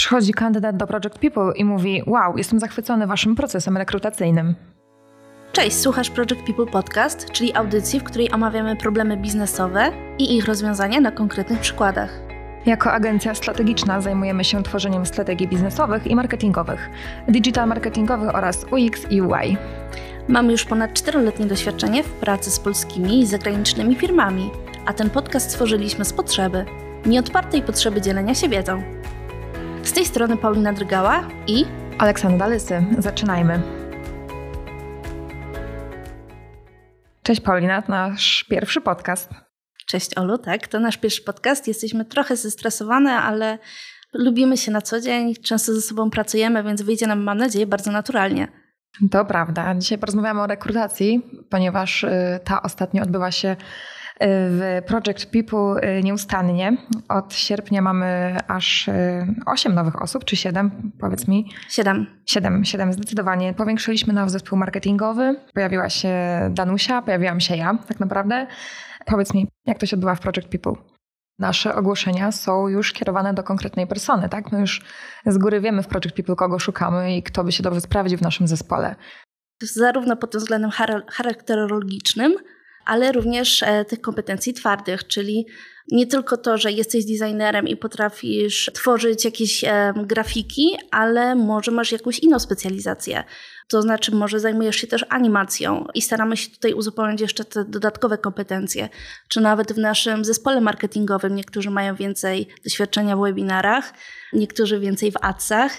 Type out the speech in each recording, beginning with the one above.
Przychodzi kandydat do Project People i mówi: Wow, jestem zachwycony waszym procesem rekrutacyjnym. Cześć, słuchasz Project People Podcast, czyli audycji, w której omawiamy problemy biznesowe i ich rozwiązania na konkretnych przykładach. Jako agencja strategiczna zajmujemy się tworzeniem strategii biznesowych i marketingowych, digital marketingowych oraz UX i UI. Mamy już ponad 4-letnie doświadczenie w pracy z polskimi i zagranicznymi firmami, a ten podcast stworzyliśmy z potrzeby, nieodpartej potrzeby dzielenia się wiedzą. Z tej strony Paulina Drgała i Aleksandra Lysy. Zaczynajmy. Cześć Paulina, to nasz pierwszy podcast. Cześć Olu, tak, to nasz pierwszy podcast. Jesteśmy trochę zestresowane, ale lubimy się na co dzień, często ze sobą pracujemy, więc wyjdzie nam, mam nadzieję, bardzo naturalnie. To prawda. Dzisiaj porozmawiamy o rekrutacji, ponieważ y, ta ostatnio odbywa się w Project People y, nieustannie. Od sierpnia mamy aż 8 y, nowych osób, czy 7? Powiedz mi. 7. 7, 7 zdecydowanie. Powiększyliśmy nasz zespół marketingowy. Pojawiła się Danusia, pojawiłam się ja tak naprawdę. Powiedz mi, jak to się odbywa w Project People? Nasze ogłoszenia są już kierowane do konkretnej persony, tak? My już z góry wiemy w Project People, kogo szukamy i kto by się dobrze sprawdził w naszym zespole. Zarówno pod tym względem charakterologicznym, ale również e, tych kompetencji twardych, czyli nie tylko to, że jesteś designerem i potrafisz tworzyć jakieś e, grafiki, ale może masz jakąś inną specjalizację. To znaczy, może zajmujesz się też animacją i staramy się tutaj uzupełnić jeszcze te dodatkowe kompetencje. Czy nawet w naszym zespole marketingowym niektórzy mają więcej doświadczenia w webinarach, niektórzy więcej w adsach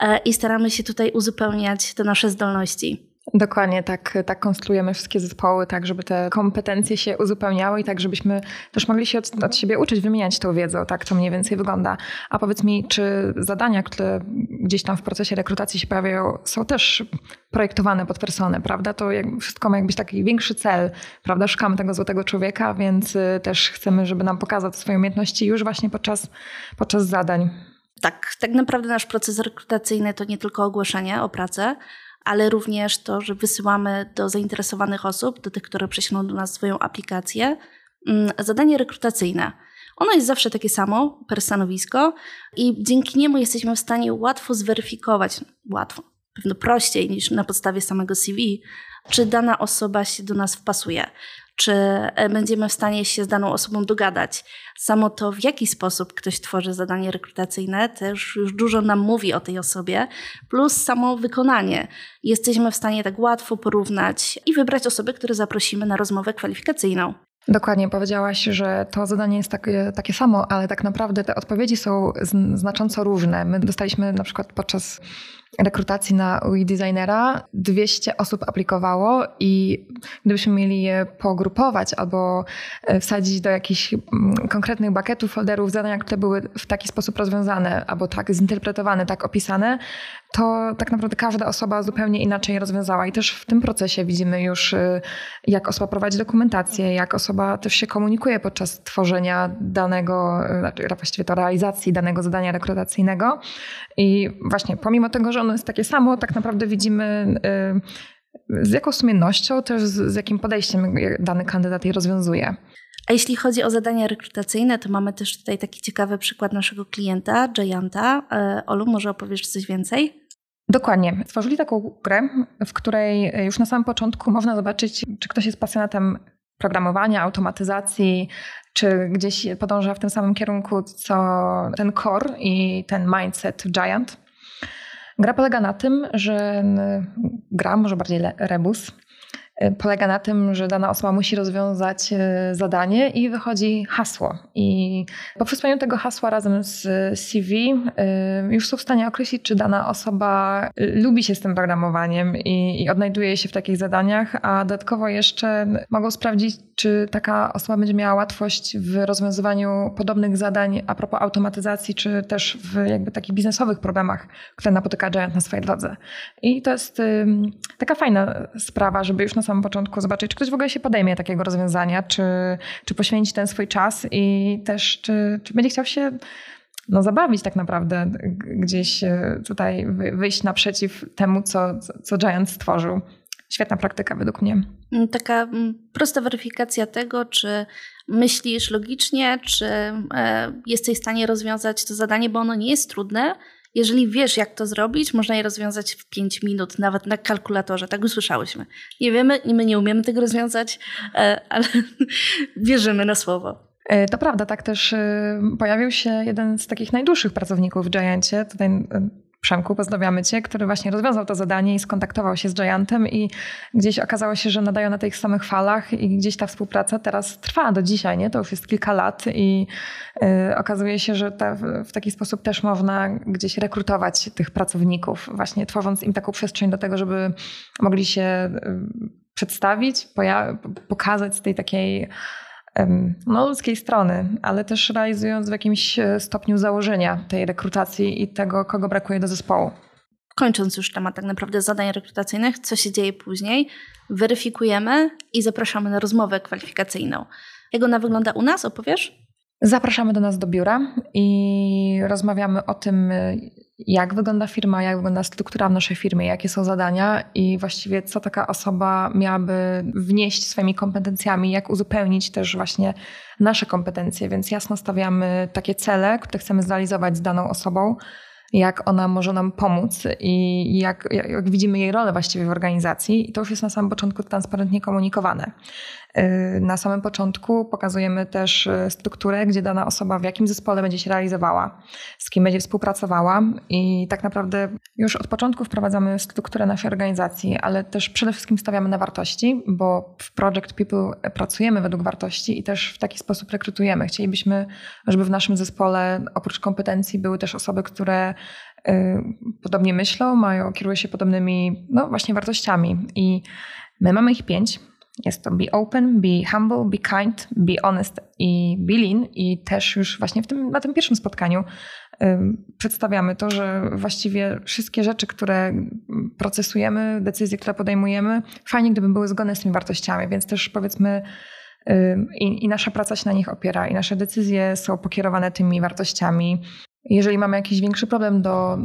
e, i staramy się tutaj uzupełniać te nasze zdolności. Dokładnie tak, tak konstruujemy wszystkie zespoły, tak żeby te kompetencje się uzupełniały i tak żebyśmy też mogli się od, od siebie uczyć, wymieniać tą wiedzą, tak to mniej więcej wygląda. A powiedz mi, czy zadania, które gdzieś tam w procesie rekrutacji się pojawiają, są też projektowane pod personę, prawda? To jak, wszystko ma jakbyś taki większy cel, prawda? Szukamy tego złotego człowieka, więc y, też chcemy, żeby nam pokazał swoje umiejętności już właśnie podczas, podczas zadań. Tak, tak naprawdę nasz proces rekrutacyjny to nie tylko ogłoszenie o pracę, ale również to, że wysyłamy do zainteresowanych osób, do tych, które prześlą do nas swoją aplikację, mm, zadanie rekrutacyjne. Ono jest zawsze takie samo per stanowisko i dzięki niemu jesteśmy w stanie łatwo zweryfikować, łatwo, pewno prościej niż na podstawie samego CV, czy dana osoba się do nas wpasuje czy e, będziemy w stanie się z daną osobą dogadać. Samo to, w jaki sposób ktoś tworzy zadanie rekrutacyjne, też już dużo nam mówi o tej osobie, plus samo wykonanie. Jesteśmy w stanie tak łatwo porównać i wybrać osoby, które zaprosimy na rozmowę kwalifikacyjną. Dokładnie, powiedziałaś, że to zadanie jest takie, takie samo, ale tak naprawdę te odpowiedzi są znacząco różne. My dostaliśmy na przykład podczas rekrutacji na UI designera 200 osób aplikowało i gdybyśmy mieli je pogrupować albo e, wsadzić do jakichś mm, konkretnych bucketów, folderów, zadania, które były w taki sposób rozwiązane albo tak zinterpretowane, tak opisane, to tak naprawdę każda osoba zupełnie inaczej rozwiązała. I też w tym procesie widzimy już, y, jak osoba prowadzi dokumentację, jak osoba też się komunikuje podczas tworzenia danego, y, znaczy właściwie to realizacji danego zadania rekrutacyjnego. I właśnie pomimo tego, że ono jest takie samo, tak naprawdę widzimy y, z jaką sumiennością, też z, z jakim podejściem dany kandydat je rozwiązuje. A jeśli chodzi o zadania rekrutacyjne, to mamy też tutaj taki ciekawy przykład naszego klienta, Gianta. Olu, może opowiesz coś więcej? Dokładnie. Stworzyli taką grę, w której już na samym początku można zobaczyć, czy ktoś jest pasjonatem programowania, automatyzacji, czy gdzieś podąża w tym samym kierunku, co ten core i ten mindset Giant. Gra polega na tym, że gra, może bardziej rebus, Y, polega na tym, że dana osoba musi rozwiązać y, zadanie i wychodzi hasło. I po przesłaniu tego hasła razem z CV y, już są w stanie określić, czy dana osoba lubi się z tym programowaniem i, i odnajduje się w takich zadaniach, a dodatkowo jeszcze mogą sprawdzić, czy taka osoba będzie miała łatwość w rozwiązywaniu podobnych zadań a propos automatyzacji, czy też w jakby takich biznesowych problemach, które napotyka Giant na swojej drodze. I to jest taka fajna sprawa, żeby już na samym początku zobaczyć, czy ktoś w ogóle się podejmie takiego rozwiązania, czy, czy poświęci ten swój czas i też czy, czy będzie chciał się no, zabawić tak naprawdę, gdzieś e, tutaj wyjść naprzeciw temu, co, co Giant stworzył. Świetna praktyka według mnie. Mm, taka mm, prosta weryfikacja tego, czy myślisz logicznie, czy e, jesteś w stanie rozwiązać to zadanie, bo ono nie jest trudne, jeżeli wiesz, jak to zrobić, można je rozwiązać w 5 minut, nawet na kalkulatorze. Tak usłyszałyśmy. Nie wiemy, my nie umiemy tego rozwiązać, e, ale wierzymy na słowo. E, to prawda, tak też pojawił się jeden z takich najdłuższych pracowników w Giancie. Tutaj Przemku, pozdrawiamy Cię, który właśnie rozwiązał to zadanie i skontaktował się z Giantem i gdzieś okazało się, że nadają na tych samych falach i gdzieś ta współpraca teraz trwa do dzisiaj, nie? To już jest kilka lat i y, okazuje się, że ta, w taki sposób też można gdzieś rekrutować tych pracowników, właśnie tworząc im taką przestrzeń do tego, żeby mogli się y, przedstawić, pokazać z tej takiej no, ludzkiej strony, ale też realizując w jakimś e, stopniu założenia tej rekrutacji i tego, kogo brakuje do zespołu. Kończąc już temat tak naprawdę zadań rekrutacyjnych, co się dzieje później, weryfikujemy i zapraszamy na rozmowę kwalifikacyjną. Jak ona wygląda u nas, opowiesz? Zapraszamy do nas do biura i rozmawiamy o tym, jak wygląda firma, jak wygląda struktura w naszej firmie, jakie są zadania i właściwie co taka osoba miałaby wnieść swoimi kompetencjami, jak uzupełnić też właśnie nasze kompetencje. Więc jasno stawiamy takie cele, które chcemy zrealizować z daną osobą jak ona może nam pomóc i jak, jak, widzimy jej rolę właściwie w organizacji. I to już jest na samym początku transparentnie komunikowane. Y, na samym początku pokazujemy też y, strukturę, gdzie dana osoba w jakim zespole będzie się realizowała, z kim będzie współpracowała i tak naprawdę już od początku wprowadzamy strukturę naszej organizacji, ale też przede wszystkim stawiamy na wartości, bo w Project People pracujemy według wartości i też w taki sposób rekrutujemy. Chcielibyśmy, żeby w naszym zespole oprócz kompetencji były też osoby, które podobnie myślą, mają, kierują się podobnymi, no właśnie wartościami i my mamy ich pięć jest to be open, be humble, be kind, be honest i be lean. I też już właśnie w tym, na tym pierwszym spotkaniu przedstawiamy to, że właściwie wszystkie rzeczy, które procesujemy, decyzje, które podejmujemy, fajnie gdyby były zgodne z tymi wartościami, więc też powiedzmy i nasza praca się na nich opiera i nasze decyzje są pokierowane tymi wartościami. Jeżeli mamy jakiś większy problem do,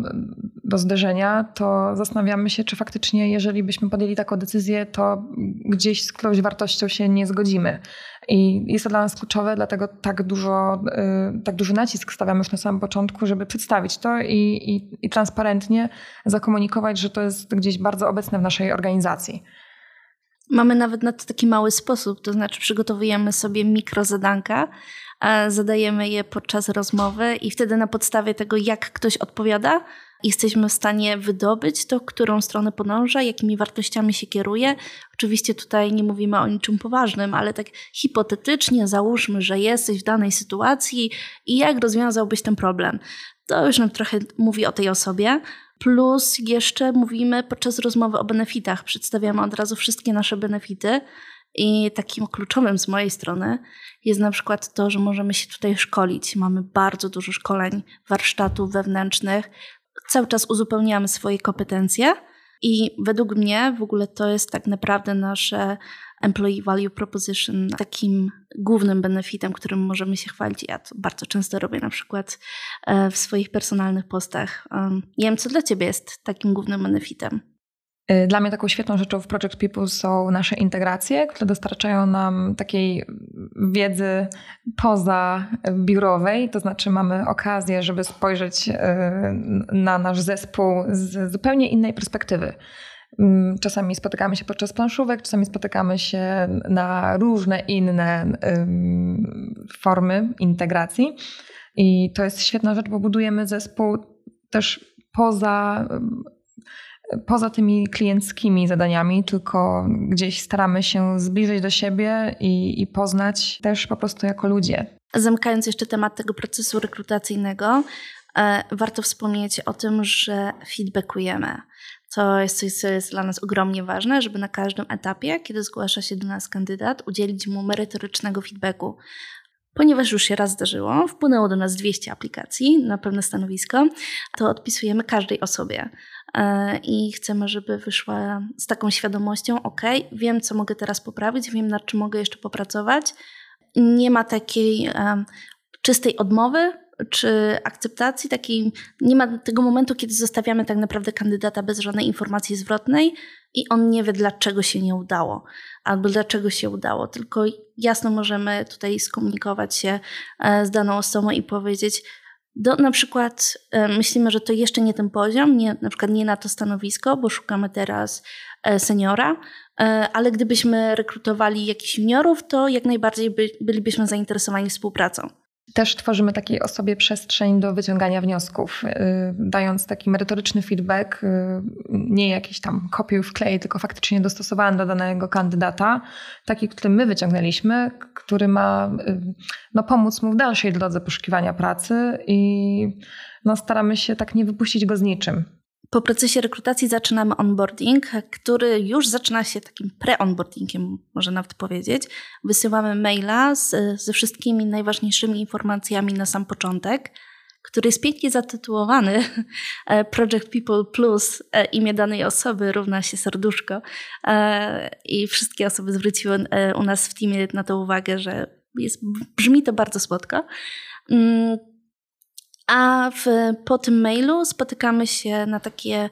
do zderzenia, to zastanawiamy się, czy faktycznie, jeżeli byśmy podjęli taką decyzję, to gdzieś z którąś wartością się nie zgodzimy. I jest to dla nas kluczowe, dlatego tak, dużo, y, tak duży nacisk stawiamy już na samym początku, żeby przedstawić to i, i, i transparentnie zakomunikować, że to jest gdzieś bardzo obecne w naszej organizacji. Mamy nawet na to taki mały sposób, to znaczy przygotowujemy sobie mikrozadanka, zadajemy je podczas rozmowy i wtedy na podstawie tego, jak ktoś odpowiada, jesteśmy w stanie wydobyć to, którą stronę podąża, jakimi wartościami się kieruje. Oczywiście tutaj nie mówimy o niczym poważnym, ale tak hipotetycznie załóżmy, że jesteś w danej sytuacji i jak rozwiązałbyś ten problem. To już nam trochę mówi o tej osobie. Plus jeszcze mówimy podczas rozmowy o benefitach. Przedstawiamy od razu wszystkie nasze benefity. I takim kluczowym z mojej strony jest na przykład to, że możemy się tutaj szkolić. Mamy bardzo dużo szkoleń, warsztatów wewnętrznych. Cały czas uzupełniamy swoje kompetencje i według mnie w ogóle to jest tak naprawdę nasze Employee Value Proposition takim głównym benefitem, którym możemy się chwalić. Ja to bardzo często robię na przykład e, w swoich personalnych postach. Nie wiem, co dla Ciebie jest takim głównym benefitem. Y, dla mnie taką świetną rzeczą w Project People są nasze integracje, które dostarczają nam takiej wiedzy poza biurowej, to znaczy mamy okazję, żeby spojrzeć y, na nasz zespół z zupełnie innej perspektywy. Mm, czasami spotykamy się podczas planszówek, czasami spotykamy się na różne inne formy integracji. I to jest świetna rzecz, bo budujemy zespół też poza poza tymi klienckimi zadaniami, tylko gdzieś staramy się zbliżyć do siebie i, i poznać też po prostu jako ludzie. Zamykając jeszcze temat tego procesu rekrutacyjnego, e, warto wspomnieć o tym, że feedbackujemy. To jest coś, co jest dla nas ogromnie ważne, żeby na każdym etapie, kiedy zgłasza się do nas kandydat, udzielić mu merytorycznego feedbacku. Ponieważ już się raz zdarzyło, wpłynęło do nas 200 aplikacji na pewne stanowisko, to odpisujemy każdej osobie. E, i chcemy, żeby wyszła z taką świadomością: OK, wiem, co mogę teraz poprawić, wiem, nad czym mogę jeszcze popracować. Nie ma takiej czystej odmowy czy akceptacji, takiej, nie ma tego momentu, kiedy zostawiamy tak naprawdę kandydata bez żadnej informacji zwrotnej i on nie wie, dlaczego się nie udało albo dlaczego się udało. Tylko jasno możemy tutaj skomunikować się e, z daną osobą i powiedzieć: do na przykład e, myślimy, że to jeszcze nie ten poziom, nie, na przykład nie na to stanowisko, bo szukamy teraz e, seniora, e, ale gdybyśmy rekrutowali jakichś juniorów, to jak najbardziej by, bylibyśmy zainteresowani współpracą. Też tworzymy takiej osobie przestrzeń do wyciągania wniosków, y, dając taki merytoryczny feedback, y, nie jakiś tam kopiuj wklej, tylko faktycznie dostosowany do danego kandydata, taki, który my wyciągnęliśmy, który ma y, no, pomóc mu w dalszej drodze poszukiwania pracy i no, staramy się tak nie wypuścić go z niczym. Po procesie rekrutacji zaczynamy onboarding, który już zaczyna się takim pre-onboardingiem, można nawet powiedzieć. Wysyłamy maila z, ze wszystkimi najważniejszymi informacjami na sam początek, który jest pięknie zatytułowany e, Project People Plus e, imię danej osoby równa się serduszko. E, I wszystkie osoby zwróciły u nas w teamie na to uwagę, że jest, brzmi to bardzo słodko. A w, po tym mailu spotykamy się na takie,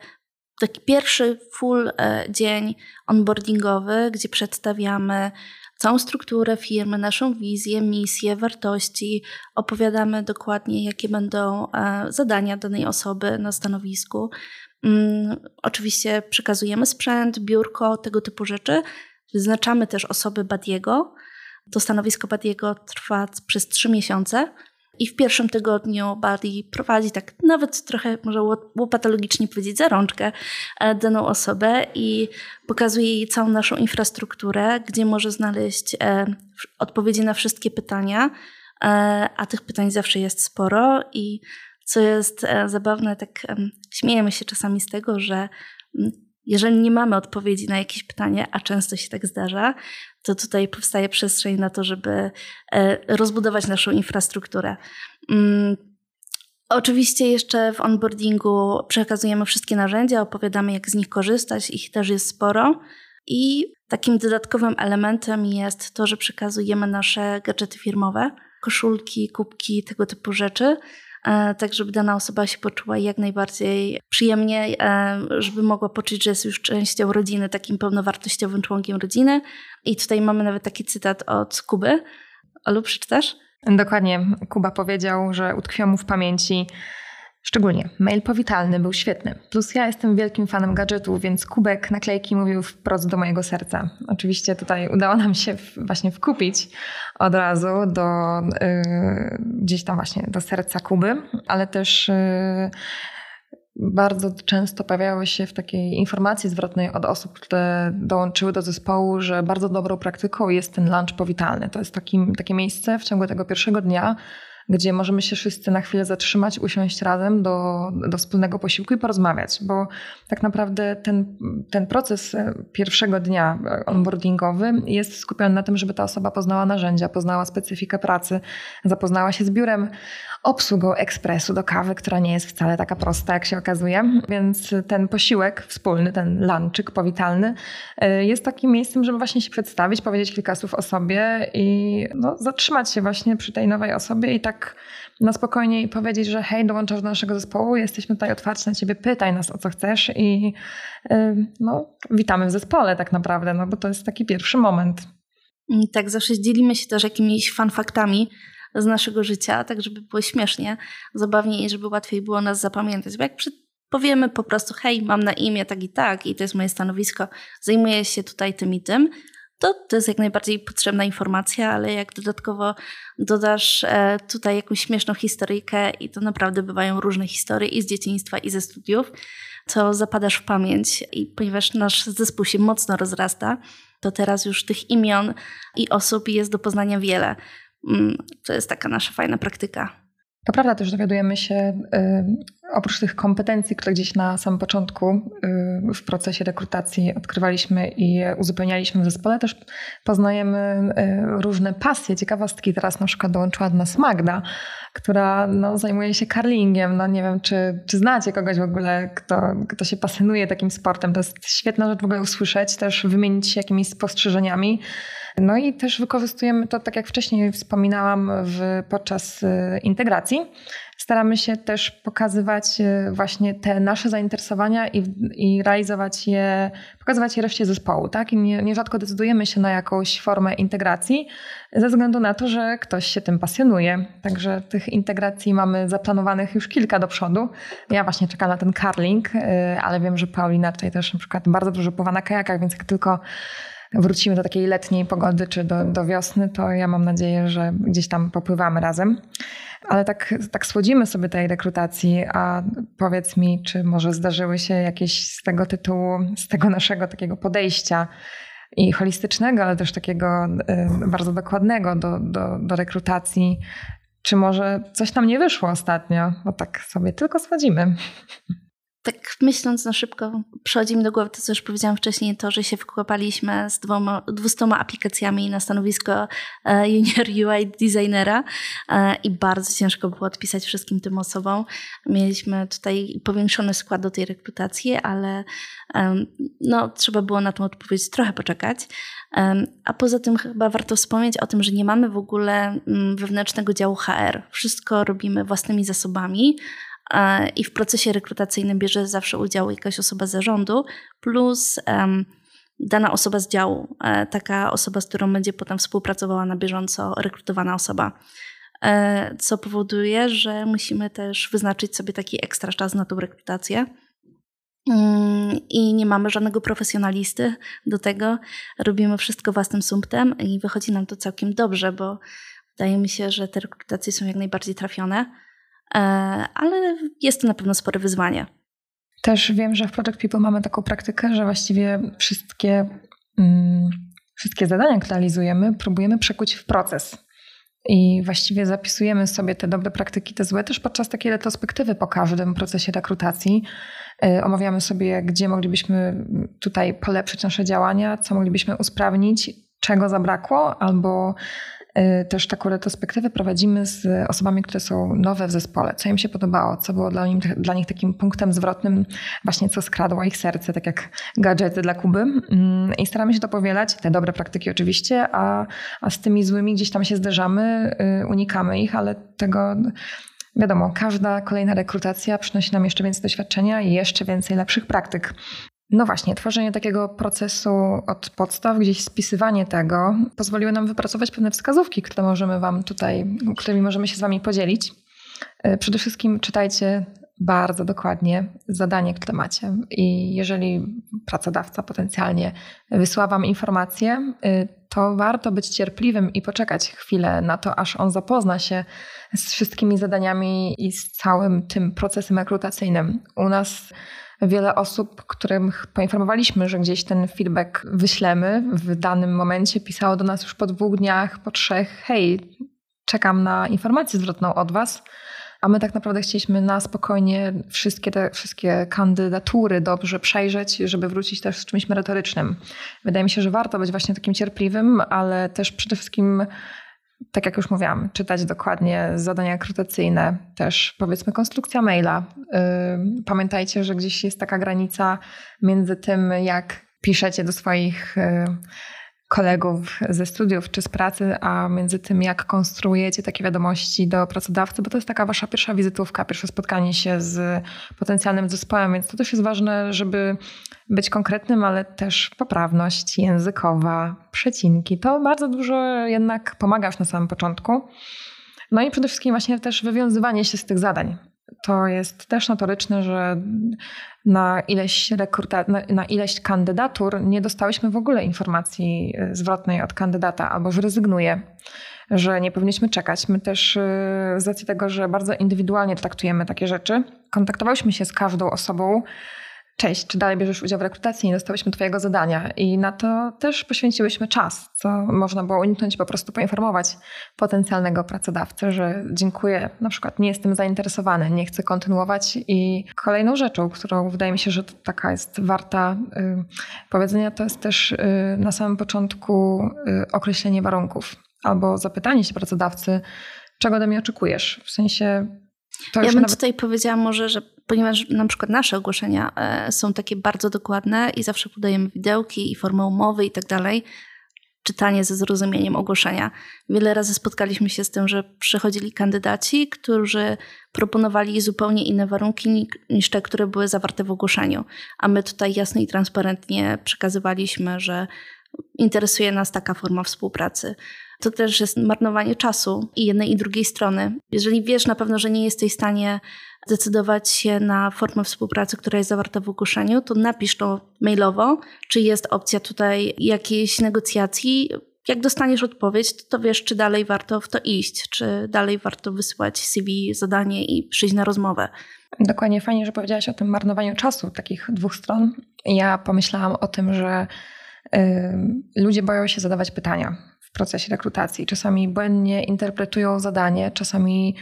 taki pierwszy full e, dzień onboardingowy, gdzie przedstawiamy całą strukturę firmy, naszą wizję, misję, wartości. Opowiadamy dokładnie, jakie będą e, zadania danej osoby na stanowisku. Mm, oczywiście przekazujemy sprzęt, biurko, tego typu rzeczy. Wyznaczamy też osoby Badiego. To stanowisko Badiego trwa przez trzy miesiące. I w pierwszym tygodniu Buddy prowadzi tak nawet trochę, może łopatologicznie powiedzieć, za rączkę e, daną osobę i pokazuje jej całą naszą infrastrukturę, gdzie może znaleźć e, odpowiedzi na wszystkie pytania, e, a tych pytań zawsze jest sporo i co jest zabawne, tak śmiejemy się czasami z tego, że jeżeli nie mamy odpowiedzi na jakieś pytanie, a często się tak zdarza, to tutaj powstaje przestrzeń na to, żeby e, rozbudować naszą infrastrukturę. Mm, oczywiście jeszcze w onboardingu przekazujemy wszystkie narzędzia, opowiadamy jak z nich korzystać, ich też jest sporo. I takim dodatkowym elementem jest to, że przekazujemy nasze gadżety firmowe, koszulki, kubki, tego typu rzeczy, tak żeby dana osoba się poczuła jak najbardziej przyjemnie, e, żeby mogła poczuć, że jest już częścią rodziny, takim pełnowartościowym członkiem rodziny. I tutaj mamy nawet taki cytat od Kuby. Olu, przeczytasz? Dokładnie. Kuba powiedział, że utkwiło mu w pamięci Szczególnie mail powitalny był świetny. Plus ja jestem wielkim fanem gadżetów, więc kubek naklejki mówił wprost do mojego serca. Oczywiście tutaj udało nam się właśnie wkupić od razu do yy, gdzieś tam właśnie do serca Kuby, ale też yy, bardzo często pojawiały się w takiej informacji zwrotnej od osób, które dołączyły do zespołu, że bardzo dobrą praktyką jest ten lunch powitalny. To jest taki, takie miejsce w ciągu tego pierwszego dnia, gdzie możemy się wszyscy na chwilę zatrzymać, usiąść razem do, do wspólnego posiłku i porozmawiać, bo tak naprawdę ten, ten proces e, pierwszego dnia e, onboardingowy jest skupiony na tym, żeby ta osoba poznała narzędzia, poznała specyfikę pracy, zapoznała się z biurem, obsługą ekspresu do kawy, która nie jest wcale taka prosta, jak się okazuje. Więc ten posiłek wspólny, ten lunchik powitalny e, jest takim miejscem, żeby właśnie się przedstawić, powiedzieć kilka słów o sobie i no, zatrzymać się właśnie przy tej nowej osobie i tak na spokojnie powiedzieć, że hej, dołączasz do naszego zespołu, jesteśmy tutaj otwarci na ciebie, pytaj nas o co chcesz i e, no, witamy w zespole tak naprawdę, no bo to jest taki pierwszy moment. Tak, zawsze dzielimy się też jakimiś fanfaktami, z naszego życia, tak żeby było śmiesznie, zabawnie i żeby łatwiej było nas zapamiętać. Bo jak powiemy po prostu, hej, mam na imię tak i tak i to jest moje stanowisko, zajmuję się tutaj tym i tym, to, to jest jak najbardziej potrzebna informacja, ale jak dodatkowo dodasz e, tutaj jakąś śmieszną historyjkę i to naprawdę bywają różne historie i z dzieciństwa i ze studiów, to zapadasz w pamięć i ponieważ nasz zespół się mocno rozrasta, to teraz już tych imion i osób jest do poznania wiele. Mm, to jest taka nasza fajna praktyka. To prawda, też dowiadujemy się, y, oprócz tych kompetencji, które gdzieś na samym początku y, w procesie rekrutacji odkrywaliśmy i uzupełnialiśmy w zespole, też poznajemy y, różne pasje, ciekawostki. Teraz na przykład dołączyła do nas Magda, która no, zajmuje się karlingiem. No, nie wiem, czy, czy znacie kogoś w ogóle, kto, kto się pasjonuje takim sportem. To jest świetna rzecz w ogóle usłyszeć, też wymienić się jakimiś spostrzeżeniami. No i też wykorzystujemy to, tak jak wcześniej wspominałam, w, podczas y, integracji staramy się też pokazywać y, właśnie te nasze zainteresowania i, i realizować je, pokazywać je reszcie zespołu, tak? I nie, nierzadko decydujemy się na jakąś formę integracji ze względu na to, że ktoś się tym pasjonuje. Także tych integracji mamy zaplanowanych już kilka do przodu. Ja właśnie czekam na ten carling, y, ale wiem, że Paulina tutaj też na przykład bardzo dużo pływa na kajakach, więc jak tylko wrócimy do takiej letniej pogody czy do, do wiosny, to ja mam nadzieję, że gdzieś tam popływamy razem. Ale tak, tak słodzimy sobie tej rekrutacji, a powiedz mi, czy może zdarzyły się jakieś z tego tytułu, z tego naszego takiego podejścia i holistycznego, ale też takiego y, bardzo dokładnego do, do, do rekrutacji, czy może coś nam nie wyszło ostatnio, bo tak sobie tylko słodzimy tak myśląc na szybko, przychodzi mi do głowy to, co już powiedziałam wcześniej, to, że się wkłapaliśmy z dwoma, dwustoma aplikacjami na stanowisko e, junior UI designera e, i bardzo ciężko było odpisać wszystkim tym osobom. Mieliśmy tutaj powiększony skład do tej rekrutacji, ale no, trzeba było na tą odpowiedź trochę poczekać. A poza tym chyba warto wspomnieć o tym, że nie mamy w ogóle mm, wewnętrznego działu HR. Wszystko robimy własnymi zasobami, i w procesie rekrutacyjnym bierze zawsze udział jakaś osoba z zarządu plus dana osoba z działu, e, taka osoba, z którą będzie potem współpracowała na bieżąco rekrutowana osoba. E, co powoduje, że musimy też wyznaczyć sobie taki ekstra czas na tą rekrutację. Mm, I nie mamy żadnego profesjonalisty do tego. Robimy wszystko własnym sumptem i wychodzi nam to całkiem dobrze, bo wydaje mi się, że te rekrutacje są jak najbardziej trafione. E, ale jest to na pewno spore wyzwanie. Też wiem, że w Project People mamy taką praktykę, że właściwie wszystkie, mm, wszystkie zadania, które realizujemy, próbujemy przekuć w proces. I właściwie zapisujemy sobie te dobre praktyki, te złe, też podczas takiej retrospektywy po każdym procesie rekrutacji. Yy, omawiamy sobie, gdzie moglibyśmy tutaj polepszyć nasze działania, co moglibyśmy usprawnić, czego zabrakło, albo też taką retrospektywę prowadzimy z osobami, które są nowe w zespole, co im się podobało, co było dla nich, dla nich takim punktem zwrotnym, właśnie co skradło ich serce, tak jak gadżety dla Kuby. Mm, I staramy się to powielać, te dobre praktyki oczywiście, a, a z tymi złymi gdzieś tam się zderzamy, y, unikamy ich, ale tego wiadomo, każda kolejna rekrutacja przynosi nam jeszcze więcej doświadczenia i jeszcze więcej lepszych praktyk. No właśnie, tworzenie takiego procesu od podstaw, gdzieś spisywanie tego, pozwoliło nam wypracować pewne wskazówki, które możemy Wam tutaj, którymi możemy się z Wami podzielić. E, przede wszystkim czytajcie bardzo dokładnie zadanie, które macie. I jeżeli pracodawca potencjalnie wysła Wam informację, e, to warto być cierpliwym i poczekać chwilę na to, aż on zapozna się z wszystkimi zadaniami i z całym tym procesem rekrutacyjnym. U nas wiele osób, którym poinformowaliśmy, że gdzieś ten feedback wyślemy w danym momencie, pisało do nas już po dwóch dniach, po trzech: Hej, czekam na informację zwrotną od Was. A my tak naprawdę chcieliśmy na spokojnie wszystkie te wszystkie kandydatury dobrze przejrzeć, żeby wrócić też z czymś merytorycznym. Wydaje mi się, że warto być właśnie takim cierpliwym, ale też przede wszystkim tak jak już mówiłam, czytać dokładnie zadania rekrutacyjne, też powiedzmy konstrukcja maila. Pamiętajcie, że gdzieś jest taka granica między tym, jak piszecie do swoich kolegów ze studiów czy z pracy, a między tym, jak konstruujecie takie wiadomości do pracodawcy, bo to jest taka wasza pierwsza wizytówka, pierwsze spotkanie się z potencjalnym zespołem, więc to też jest ważne, żeby być konkretnym, ale też poprawność językowa, przecinki. To bardzo dużo jednak pomaga już na samym początku. No i przede wszystkim właśnie też wywiązywanie się z tych zadań. To jest też notoryczne, że na ileś, rekruta, na, na ileś kandydatur nie dostałyśmy w ogóle informacji y, zwrotnej od kandydata albo że rezygnuje, że nie powinniśmy czekać. My też y, z racji tego, że bardzo indywidualnie traktujemy takie rzeczy, kontaktowałyśmy się z każdą osobą, cześć, czy dalej bierzesz udział w rekrutacji, nie dostałyśmy twojego zadania. I na to też poświęciłyśmy czas, co można było uniknąć, po prostu poinformować potencjalnego pracodawcę, że dziękuję, na przykład nie jestem zainteresowany, nie chcę kontynuować. I kolejną rzeczą, którą wydaje mi się, że taka jest warta y, powiedzenia, to jest też y, na samym początku y, określenie warunków albo zapytanie się pracodawcy, czego ode mnie oczekujesz. W sensie ja bym nawet... tutaj powiedziała może, że ponieważ na przykład nasze ogłoszenia e, są takie bardzo dokładne i zawsze podajemy widełki i formę umowy i tak dalej, czytanie ze zrozumieniem ogłoszenia. Wiele razy spotkaliśmy się z tym, że przychodzili kandydaci, którzy proponowali zupełnie inne warunki niż te, które były zawarte w ogłoszeniu. A my tutaj jasno i transparentnie przekazywaliśmy, że interesuje nas taka forma współpracy. To też jest marnowanie czasu i jednej i drugiej strony. Jeżeli wiesz na pewno, że nie jesteś w stanie zdecydować się na formę współpracy, która jest zawarta w ogłoszeniu, to napisz to mailowo, czy jest opcja tutaj jakiejś negocjacji. Jak dostaniesz odpowiedź, to, to wiesz, czy dalej warto w to iść, czy dalej warto wysyłać CV, zadanie i przyjść na rozmowę. Dokładnie, fajnie, że powiedziałaś o tym marnowaniu czasu takich dwóch stron. Ja pomyślałam o tym, że ludzie boją się zadawać pytania w procesie rekrutacji. Czasami błędnie interpretują zadanie, czasami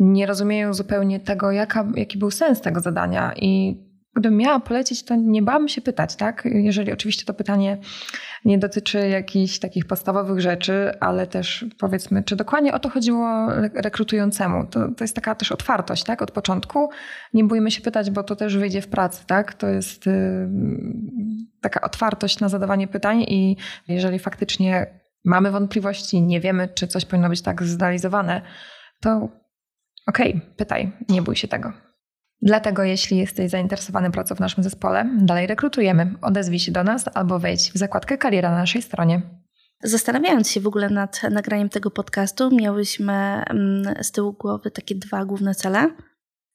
nie rozumieją zupełnie tego, jaka, jaki był sens tego zadania. I gdybym miała polecić, to nie bałabym się pytać, tak? Jeżeli oczywiście to pytanie nie dotyczy jakichś takich podstawowych rzeczy, ale też powiedzmy, czy dokładnie o to chodziło rekrutującemu. To, to jest taka też otwartość, tak? Od początku. Nie bójmy się pytać, bo to też wyjdzie w pracy, tak? To jest yy, taka otwartość na zadawanie pytań i jeżeli faktycznie mamy wątpliwości, nie wiemy, czy coś powinno być tak zrealizowane, to okej, okay, pytaj, nie bój się tego. Dlatego, jeśli jesteś zainteresowany pracą w naszym zespole, dalej rekrutujemy. Odezwij się do nas albo wejdź w zakładkę kariera na naszej stronie. Zastanawiając się w ogóle nad nagraniem tego podcastu, miałyśmy mm, z tyłu głowy takie dwa główne cele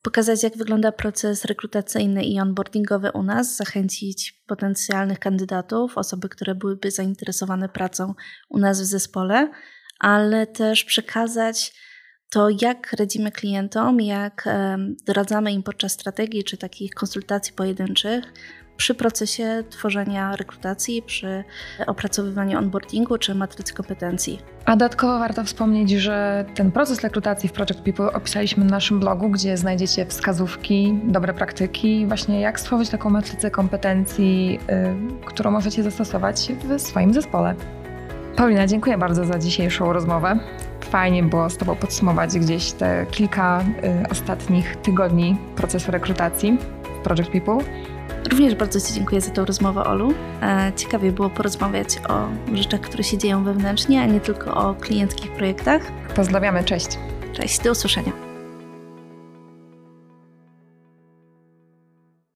pokazać, jak wygląda proces rekrutacyjny i onboardingowy u nas, zachęcić potencjalnych kandydatów, osoby, które byłyby zainteresowane pracą u nas w zespole, ale też przekazać to, jak radzimy klientom, jak doradzamy im podczas strategii czy takich konsultacji pojedynczych, przy procesie tworzenia rekrutacji, przy opracowywaniu onboardingu czy matrycy kompetencji. A dodatkowo warto wspomnieć, że ten proces rekrutacji w Project People opisaliśmy na naszym blogu, gdzie znajdziecie wskazówki, dobre praktyki, właśnie jak stworzyć taką matrycę kompetencji, yy, którą możecie zastosować w swoim zespole. Paulina, dziękuję bardzo za dzisiejszą rozmowę. Fajnie było z Tobą podsumować gdzieś te kilka y, ostatnich tygodni procesu rekrutacji w Project People. Również bardzo Ci dziękuję za tę rozmowę, Olu. E, ciekawie było porozmawiać o rzeczach, które się dzieją wewnętrznie, a nie tylko o klienckich projektach. Pozdrawiamy, cześć. Cześć, do usłyszenia.